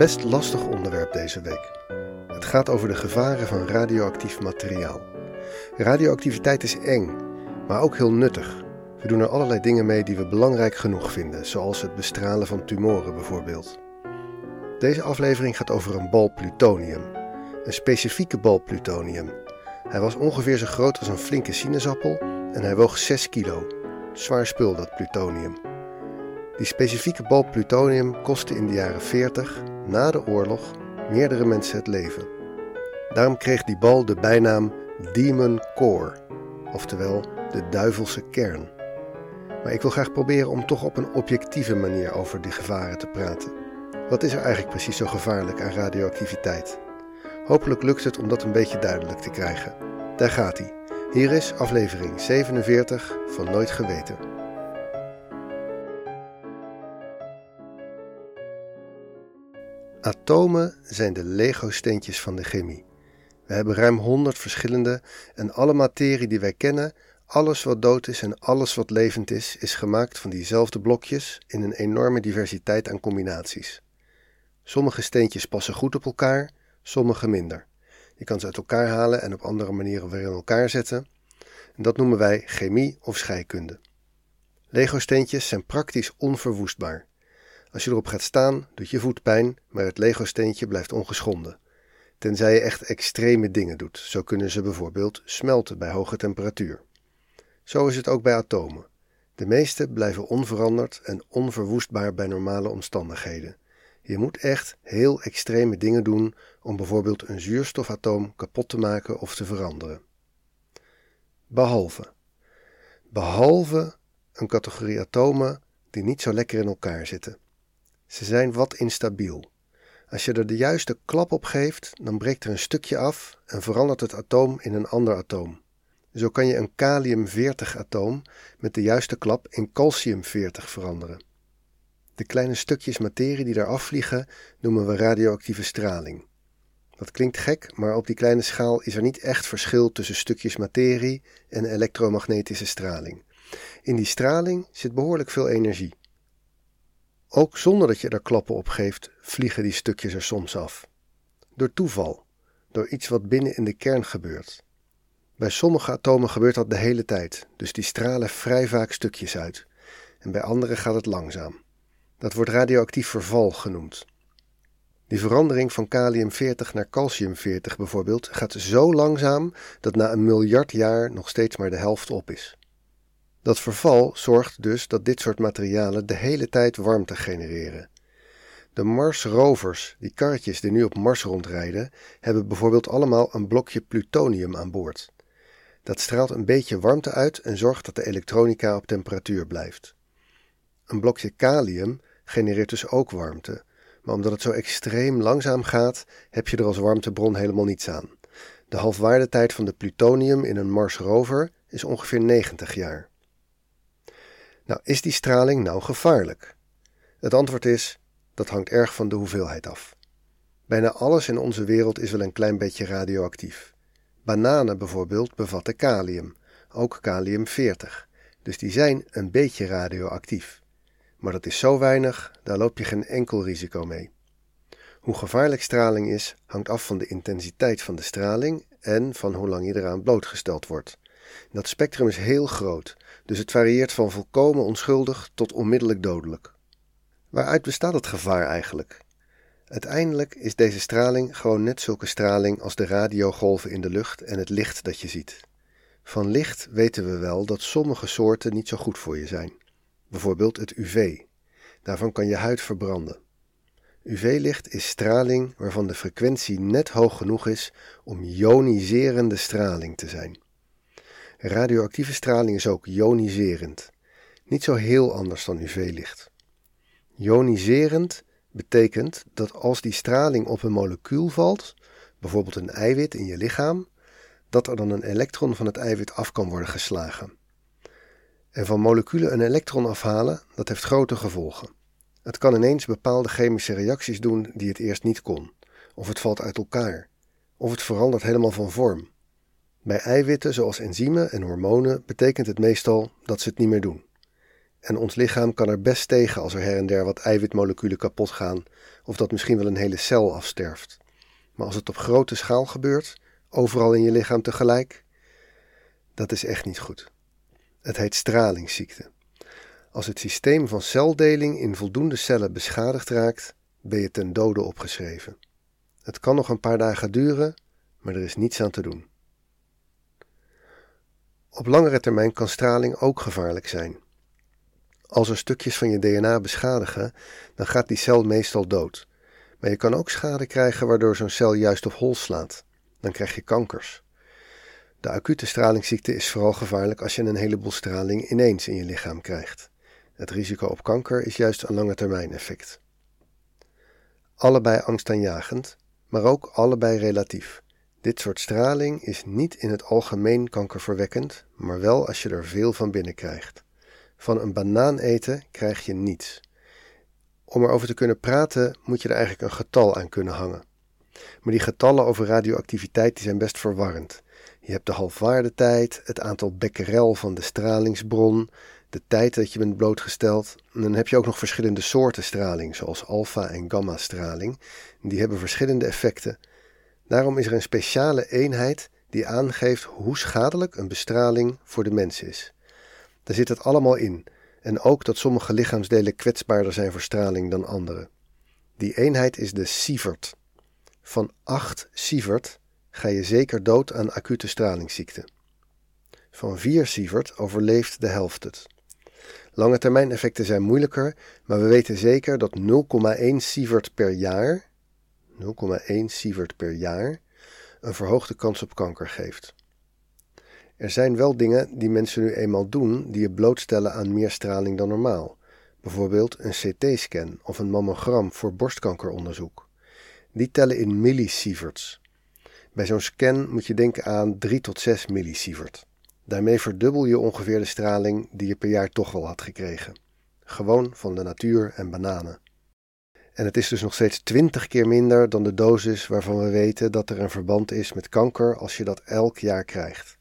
Best lastig onderwerp deze week. Het gaat over de gevaren van radioactief materiaal. Radioactiviteit is eng, maar ook heel nuttig. We doen er allerlei dingen mee die we belangrijk genoeg vinden, zoals het bestralen van tumoren bijvoorbeeld. Deze aflevering gaat over een bal plutonium. Een specifieke bal plutonium. Hij was ongeveer zo groot als een flinke sinaasappel en hij woog 6 kilo. Zwaar spul dat plutonium. Die specifieke bal plutonium kostte in de jaren 40, na de oorlog, meerdere mensen het leven. Daarom kreeg die bal de bijnaam Demon Core, oftewel de duivelse kern. Maar ik wil graag proberen om toch op een objectieve manier over die gevaren te praten. Wat is er eigenlijk precies zo gevaarlijk aan radioactiviteit? Hopelijk lukt het om dat een beetje duidelijk te krijgen. Daar gaat hij. Hier is aflevering 47 van Nooit Geweten. Atomen zijn de Lego-steentjes van de chemie. We hebben ruim 100 verschillende en alle materie die wij kennen, alles wat dood is en alles wat levend is, is gemaakt van diezelfde blokjes in een enorme diversiteit aan combinaties. Sommige steentjes passen goed op elkaar, sommige minder. Je kan ze uit elkaar halen en op andere manieren weer in elkaar zetten. En dat noemen wij chemie of scheikunde. Lego-steentjes zijn praktisch onverwoestbaar. Als je erop gaat staan, doet je voet pijn, maar het Lego-steentje blijft ongeschonden. Tenzij je echt extreme dingen doet. Zo kunnen ze bijvoorbeeld smelten bij hoge temperatuur. Zo is het ook bij atomen. De meeste blijven onveranderd en onverwoestbaar bij normale omstandigheden. Je moet echt heel extreme dingen doen om bijvoorbeeld een zuurstofatoom kapot te maken of te veranderen. Behalve. Behalve een categorie atomen die niet zo lekker in elkaar zitten. Ze zijn wat instabiel. Als je er de juiste klap op geeft, dan breekt er een stukje af en verandert het atoom in een ander atoom. Zo kan je een kalium-40 atoom met de juiste klap in calcium-40 veranderen. De kleine stukjes materie die daar afvliegen noemen we radioactieve straling. Dat klinkt gek, maar op die kleine schaal is er niet echt verschil tussen stukjes materie en elektromagnetische straling. In die straling zit behoorlijk veel energie. Ook zonder dat je er klappen op geeft, vliegen die stukjes er soms af. Door toeval, door iets wat binnen in de kern gebeurt. Bij sommige atomen gebeurt dat de hele tijd, dus die stralen vrij vaak stukjes uit. En bij andere gaat het langzaam. Dat wordt radioactief verval genoemd. Die verandering van kalium-40 naar calcium-40 bijvoorbeeld gaat zo langzaam dat na een miljard jaar nog steeds maar de helft op is. Dat verval zorgt dus dat dit soort materialen de hele tijd warmte genereren. De Mars-rovers, die karretjes die nu op Mars rondrijden, hebben bijvoorbeeld allemaal een blokje plutonium aan boord. Dat straalt een beetje warmte uit en zorgt dat de elektronica op temperatuur blijft. Een blokje kalium genereert dus ook warmte, maar omdat het zo extreem langzaam gaat, heb je er als warmtebron helemaal niets aan. De halfwaardetijd van de plutonium in een Mars rover is ongeveer 90 jaar. Nou, is die straling nou gevaarlijk? Het antwoord is: dat hangt erg van de hoeveelheid af. Bijna alles in onze wereld is wel een klein beetje radioactief. Bananen bijvoorbeeld bevatten kalium, ook kalium-40, dus die zijn een beetje radioactief. Maar dat is zo weinig, daar loop je geen enkel risico mee. Hoe gevaarlijk straling is, hangt af van de intensiteit van de straling en van hoe lang je eraan blootgesteld wordt. Dat spectrum is heel groot, dus het varieert van volkomen onschuldig tot onmiddellijk dodelijk. Waaruit bestaat het gevaar eigenlijk? Uiteindelijk is deze straling gewoon net zulke straling als de radiogolven in de lucht en het licht dat je ziet. Van licht weten we wel dat sommige soorten niet zo goed voor je zijn. Bijvoorbeeld het UV. Daarvan kan je huid verbranden. UV-licht is straling waarvan de frequentie net hoog genoeg is om ioniserende straling te zijn. Radioactieve straling is ook ioniserend. Niet zo heel anders dan UV-licht. Ioniserend betekent dat als die straling op een molecuul valt, bijvoorbeeld een eiwit in je lichaam, dat er dan een elektron van het eiwit af kan worden geslagen. En van moleculen een elektron afhalen, dat heeft grote gevolgen. Het kan ineens bepaalde chemische reacties doen die het eerst niet kon, of het valt uit elkaar, of het verandert helemaal van vorm. Bij eiwitten zoals enzymen en hormonen betekent het meestal dat ze het niet meer doen. En ons lichaam kan er best tegen als er her en der wat eiwitmoleculen kapot gaan, of dat misschien wel een hele cel afsterft. Maar als het op grote schaal gebeurt, overal in je lichaam tegelijk, dat is echt niet goed. Het heet stralingsziekte. Als het systeem van celdeling in voldoende cellen beschadigd raakt, ben je ten dode opgeschreven. Het kan nog een paar dagen duren, maar er is niets aan te doen. Op langere termijn kan straling ook gevaarlijk zijn. Als er stukjes van je DNA beschadigen, dan gaat die cel meestal dood. Maar je kan ook schade krijgen waardoor zo'n cel juist op hol slaat. Dan krijg je kankers. De acute stralingsziekte is vooral gevaarlijk als je een heleboel straling ineens in je lichaam krijgt. Het risico op kanker is juist een lange termijn effect. Allebei angstaanjagend, maar ook allebei relatief. Dit soort straling is niet in het algemeen kankerverwekkend, maar wel als je er veel van binnen krijgt. Van een banaan eten krijg je niets. Om erover te kunnen praten moet je er eigenlijk een getal aan kunnen hangen. Maar die getallen over radioactiviteit die zijn best verwarrend. Je hebt de halfwaardetijd, het aantal becquerel van de stralingsbron, de tijd dat je bent blootgesteld. En dan heb je ook nog verschillende soorten straling, zoals alfa- en gamma-straling. Die hebben verschillende effecten. Daarom is er een speciale eenheid die aangeeft hoe schadelijk een bestraling voor de mens is. Daar zit het allemaal in, en ook dat sommige lichaamsdelen kwetsbaarder zijn voor straling dan andere. Die eenheid is de sievert. Van 8 sievert ga je zeker dood aan acute stralingsziekte. Van 4 sievert overleeft de helft het. Lange termijn effecten zijn moeilijker, maar we weten zeker dat 0,1 sievert per jaar, 0,1 sievert per jaar, een verhoogde kans op kanker geeft. Er zijn wel dingen die mensen nu eenmaal doen die je blootstellen aan meer straling dan normaal. Bijvoorbeeld een CT-scan of een mammogram voor borstkankeronderzoek. Die tellen in millisieverts. Bij zo'n scan moet je denken aan 3 tot 6 millisievert. Daarmee verdubbel je ongeveer de straling die je per jaar toch wel had gekregen. Gewoon van de natuur en bananen. En het is dus nog steeds 20 keer minder dan de dosis waarvan we weten dat er een verband is met kanker als je dat elk jaar krijgt.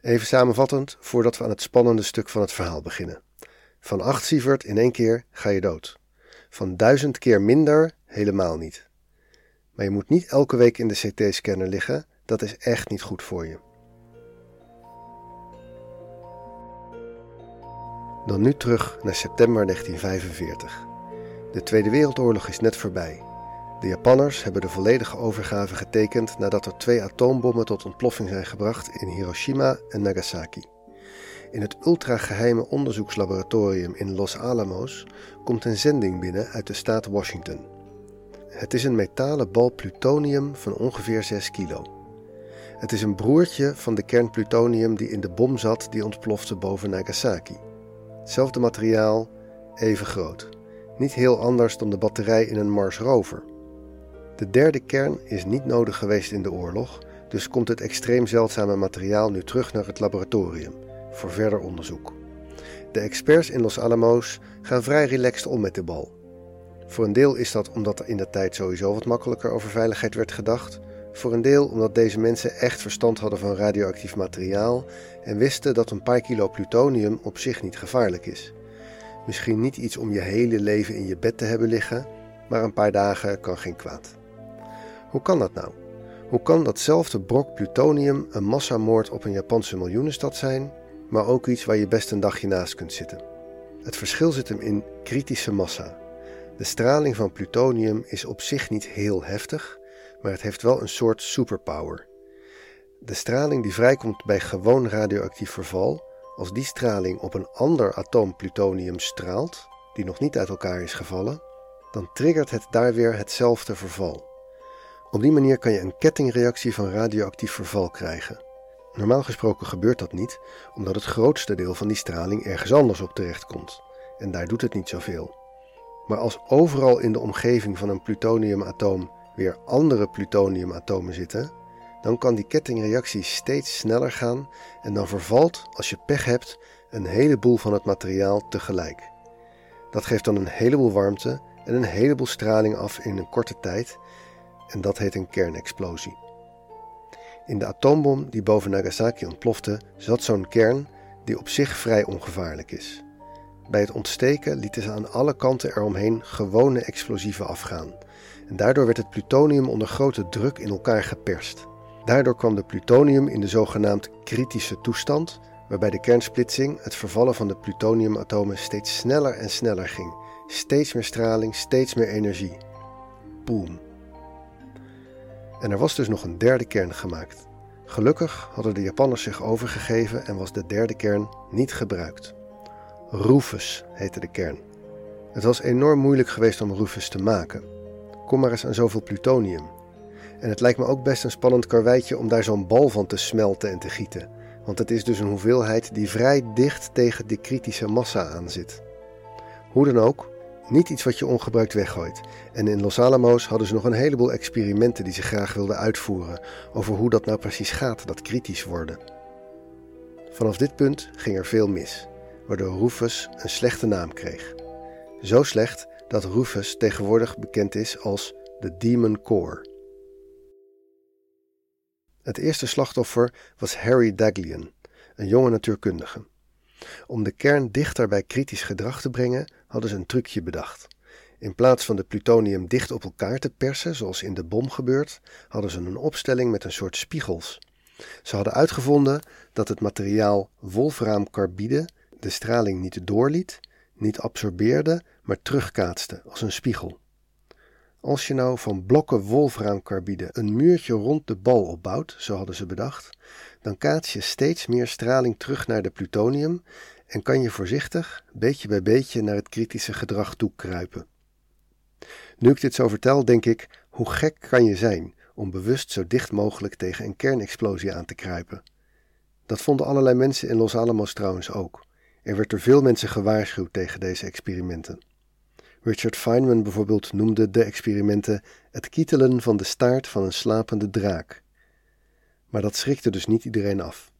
Even samenvattend, voordat we aan het spannende stuk van het verhaal beginnen. Van 8 sievert in één keer ga je dood. Van duizend keer minder helemaal niet. Maar je moet niet elke week in de CT-scanner liggen, dat is echt niet goed voor je. Dan nu terug naar september 1945. De Tweede Wereldoorlog is net voorbij. De Japanners hebben de volledige overgave getekend nadat er twee atoombommen tot ontploffing zijn gebracht in Hiroshima en Nagasaki. In het ultrageheime onderzoekslaboratorium in Los Alamos komt een zending binnen uit de staat Washington. Het is een metalen bal plutonium van ongeveer 6 kilo. Het is een broertje van de kernplutonium die in de bom zat die ontplofte boven Nagasaki. Hetzelfde materiaal, even groot. Niet heel anders dan de batterij in een Mars rover. De derde kern is niet nodig geweest in de oorlog, dus komt het extreem zeldzame materiaal nu terug naar het laboratorium voor verder onderzoek. De experts in Los Alamos gaan vrij relaxed om met de bal. Voor een deel is dat omdat er in de tijd sowieso wat makkelijker over veiligheid werd gedacht, voor een deel omdat deze mensen echt verstand hadden van radioactief materiaal en wisten dat een paar kilo plutonium op zich niet gevaarlijk is. Misschien niet iets om je hele leven in je bed te hebben liggen, maar een paar dagen kan geen kwaad. Hoe kan dat nou? Hoe kan datzelfde brok plutonium een massamoord op een Japanse miljoenenstad zijn, maar ook iets waar je best een dagje naast kunt zitten? Het verschil zit hem in kritische massa. De straling van plutonium is op zich niet heel heftig, maar het heeft wel een soort superpower. De straling die vrijkomt bij gewoon radioactief verval, als die straling op een ander atoom plutonium straalt, die nog niet uit elkaar is gevallen, dan triggert het daar weer hetzelfde verval. Op die manier kan je een kettingreactie van radioactief verval krijgen. Normaal gesproken gebeurt dat niet, omdat het grootste deel van die straling ergens anders op terechtkomt, en daar doet het niet zoveel. Maar als overal in de omgeving van een plutoniumatoom weer andere plutoniumatomen zitten, dan kan die kettingreactie steeds sneller gaan en dan vervalt, als je pech hebt, een heleboel van het materiaal tegelijk. Dat geeft dan een heleboel warmte en een heleboel straling af in een korte tijd en dat heet een kernexplosie. In de atoombom die boven Nagasaki ontplofte zat zo'n kern die op zich vrij ongevaarlijk is. Bij het ontsteken lieten ze aan alle kanten eromheen gewone explosieven afgaan. En daardoor werd het plutonium onder grote druk in elkaar geperst. Daardoor kwam de plutonium in de zogenaamd kritische toestand, waarbij de kernsplitsing, het vervallen van de plutoniumatomen, steeds sneller en sneller ging. Steeds meer straling, steeds meer energie. Boom. En er was dus nog een derde kern gemaakt. Gelukkig hadden de Japanners zich overgegeven en was de derde kern niet gebruikt. Rufus heette de kern. Het was enorm moeilijk geweest om Rufus te maken. Kom maar eens aan zoveel plutonium. En het lijkt me ook best een spannend karweitje om daar zo'n bal van te smelten en te gieten. Want het is dus een hoeveelheid die vrij dicht tegen de kritische massa aan zit. Hoe dan ook, niet iets wat je ongebruikt weggooit. En in Los Alamos hadden ze nog een heleboel experimenten die ze graag wilden uitvoeren over hoe dat nou precies gaat, dat kritisch worden. Vanaf dit punt ging er veel mis, waardoor Rufus een slechte naam kreeg. Zo slecht dat Rufus tegenwoordig bekend is als de Demon Core. Het eerste slachtoffer was Harry Daglian, een jonge natuurkundige. Om de kern dichter bij kritisch gedrag te brengen, hadden ze een trucje bedacht. In plaats van de plutonium dicht op elkaar te persen, zoals in de bom gebeurt, hadden ze een opstelling met een soort spiegels. Ze hadden uitgevonden dat het materiaal wolfraamcarbide de straling niet doorliet, niet absorbeerde, maar terugkaatste als een spiegel. Als je nou van blokken wolfraamcarbide een muurtje rond de bal opbouwt, zo hadden ze bedacht, dan kaats je steeds meer straling terug naar de plutonium en kan je voorzichtig, beetje bij beetje, naar het kritische gedrag toe kruipen. Nu ik dit zo vertel, denk ik, hoe gek kan je zijn om bewust zo dicht mogelijk tegen een kernexplosie aan te kruipen? Dat vonden allerlei mensen in Los Alamos trouwens ook. Er werd door veel mensen gewaarschuwd tegen deze experimenten. Richard Feynman bijvoorbeeld noemde de experimenten het kietelen van de staart van een slapende draak. Maar dat schrikte dus niet iedereen af.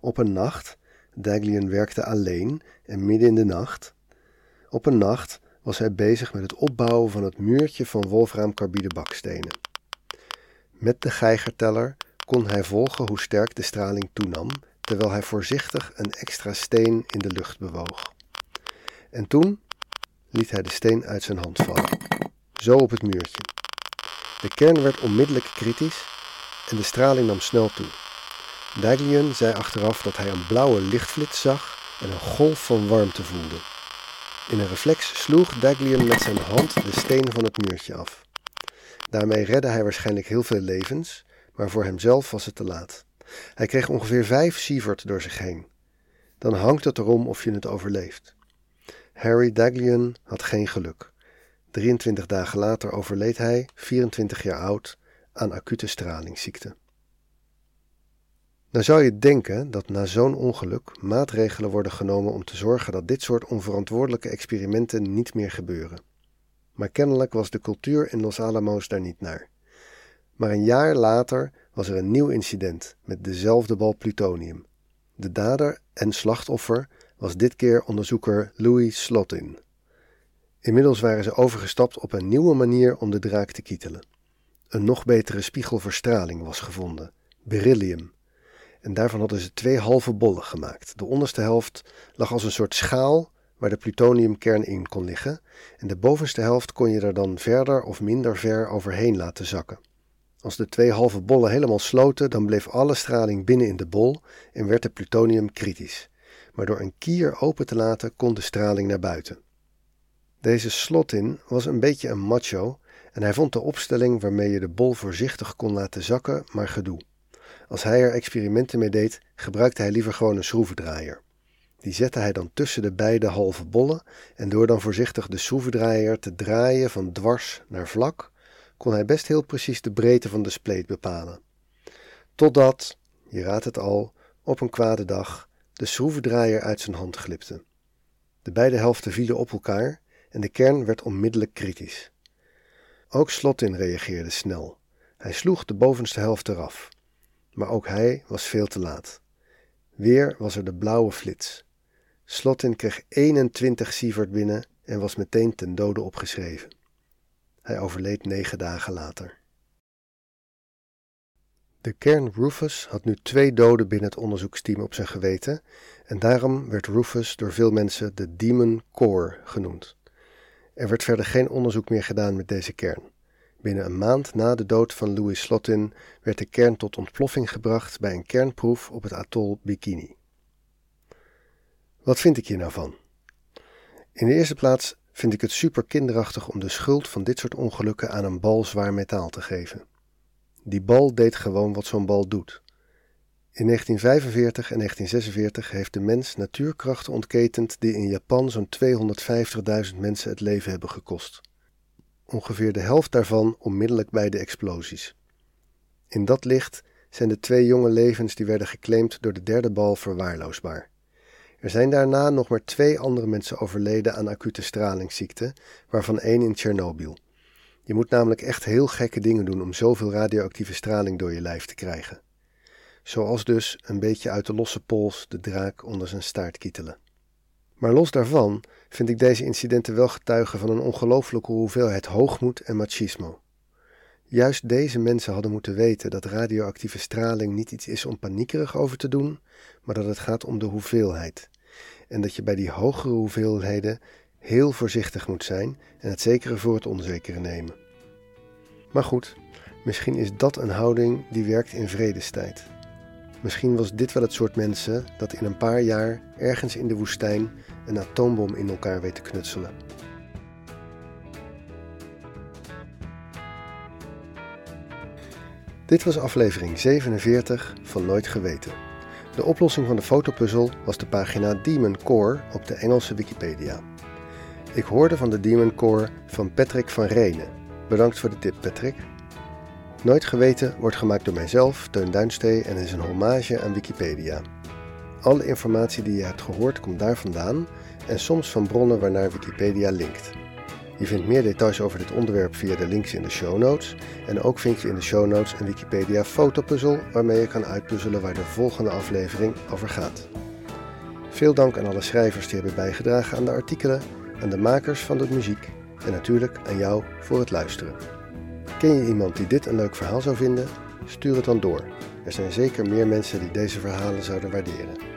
Op een nacht, Daglian werkte alleen en midden in de nacht, op een nacht was hij bezig met het opbouwen van het muurtje van wolfraamcarbide bakstenen. Met de geigerteller kon hij volgen hoe sterk de straling toenam, terwijl hij voorzichtig een extra steen in de lucht bewoog. En toen liet hij de steen uit zijn hand vallen, zo op het muurtje. De kern werd onmiddellijk kritisch en de straling nam snel toe. Daglian zei achteraf dat hij een blauwe lichtflits zag en een golf van warmte voelde. In een reflex sloeg Daglian met zijn hand de steen van het muurtje af. Daarmee redde hij waarschijnlijk heel veel levens, maar voor hemzelf was het te laat. Hij kreeg ongeveer vijf sievert door zich heen. Dan hangt het erom of je het overleeft. Harry Daglian had geen geluk. 23 dagen later overleed hij, 24 jaar oud, aan acute stralingsziekte. Nou zou je denken dat na zo'n ongeluk maatregelen worden genomen om te zorgen dat dit soort onverantwoordelijke experimenten niet meer gebeuren. Maar kennelijk was de cultuur in Los Alamos daar niet naar. Maar een jaar later was er een nieuw incident met dezelfde bal plutonium. De dader en slachtoffer was dit keer onderzoeker Louis Slotin. Inmiddels waren ze overgestapt op een nieuwe manier om de draak te kietelen. Een nog betere spiegel voor straling was gevonden, beryllium. En daarvan hadden ze twee halve bollen gemaakt. De onderste helft lag als een soort schaal waar de plutoniumkern in kon liggen, en de bovenste helft kon je er dan verder of minder ver overheen laten zakken. Als de twee halve bollen helemaal sloten, dan bleef alle straling binnen in de bol en werd de plutonium kritisch maar door een kier open te laten kon de straling naar buiten. Deze slotin was een beetje een macho en hij vond de opstelling waarmee je de bol voorzichtig kon laten zakken maar gedoe. Als hij er experimenten mee deed, gebruikte hij liever gewoon een schroevendraaier. Die zette hij dan tussen de beide halve bollen en door dan voorzichtig de schroevendraaier te draaien van dwars naar vlak, kon hij best heel precies de breedte van de spleet bepalen. Totdat, je raadt het al, op een kwade dag de schroevendraaier uit zijn hand glipte. De beide helften vielen op elkaar en de kern werd onmiddellijk kritisch. Ook Slotin reageerde snel. Hij sloeg de bovenste helft eraf. Maar ook hij was veel te laat. Weer was er de blauwe flits. Slotin kreeg 21 sievert binnen en was meteen ten dode opgeschreven. Hij overleed negen dagen later. De kern Rufus had nu twee doden binnen het onderzoeksteam op zijn geweten en daarom werd Rufus door veel mensen de Demon Core genoemd. Er werd verder geen onderzoek meer gedaan met deze kern. Binnen een maand na de dood van Louis Slotin werd de kern tot ontploffing gebracht bij een kernproef op het atol Bikini. Wat vind ik hier nou van? In de eerste plaats vind ik het super kinderachtig om de schuld van dit soort ongelukken aan een bal zwaar metaal te geven. Die bal deed gewoon wat zo'n bal doet. In 1945 en 1946 heeft de mens natuurkrachten ontketend die in Japan zo'n 250.000 mensen het leven hebben gekost. Ongeveer de helft daarvan onmiddellijk bij de explosies. In dat licht zijn de twee jonge levens die werden geclaimd door de derde bal verwaarloosbaar. Er zijn daarna nog maar twee andere mensen overleden aan acute stralingsziekte, waarvan één in Tsjernobyl. Je moet namelijk echt heel gekke dingen doen om zoveel radioactieve straling door je lijf te krijgen. Zoals dus een beetje uit de losse pols de draak onder zijn staart kietelen. Maar los daarvan vind ik deze incidenten wel getuigen van een ongelooflijke hoeveelheid hoogmoed en machismo. Juist deze mensen hadden moeten weten dat radioactieve straling niet iets is om paniekerig over te doen, maar dat het gaat om de hoeveelheid. En dat je bij die hogere hoeveelheden heel voorzichtig moet zijn en het zekere voor het onzekere nemen. Maar goed, misschien is dat een houding die werkt in vredestijd. Misschien was dit wel het soort mensen dat in een paar jaar ergens in de woestijn een atoombom in elkaar weet te knutselen. Dit was aflevering 47 van Nooit Geweten. De oplossing van de fotopuzzel was de pagina Demon Core op de Engelse Wikipedia. Ik hoorde van de Demon Core van Patrick van Renen. Bedankt voor de tip, Patrick. Nooit Geweten wordt gemaakt door mijzelf, Teun Duinstee, en is een hommage aan Wikipedia. Alle informatie die je hebt gehoord komt daar vandaan en soms van bronnen waarnaar Wikipedia linkt. Je vindt meer details over dit onderwerp via de links in de show notes. En ook vind je in de show notes een Wikipedia fotopuzzel waarmee je kan uitpuzzelen waar de volgende aflevering over gaat. Veel dank aan alle schrijvers die hebben bijgedragen aan de artikelen, aan de makers van de muziek en natuurlijk aan jou voor het luisteren. Ken je iemand die dit een leuk verhaal zou vinden? Stuur het dan door. Er zijn zeker meer mensen die deze verhalen zouden waarderen.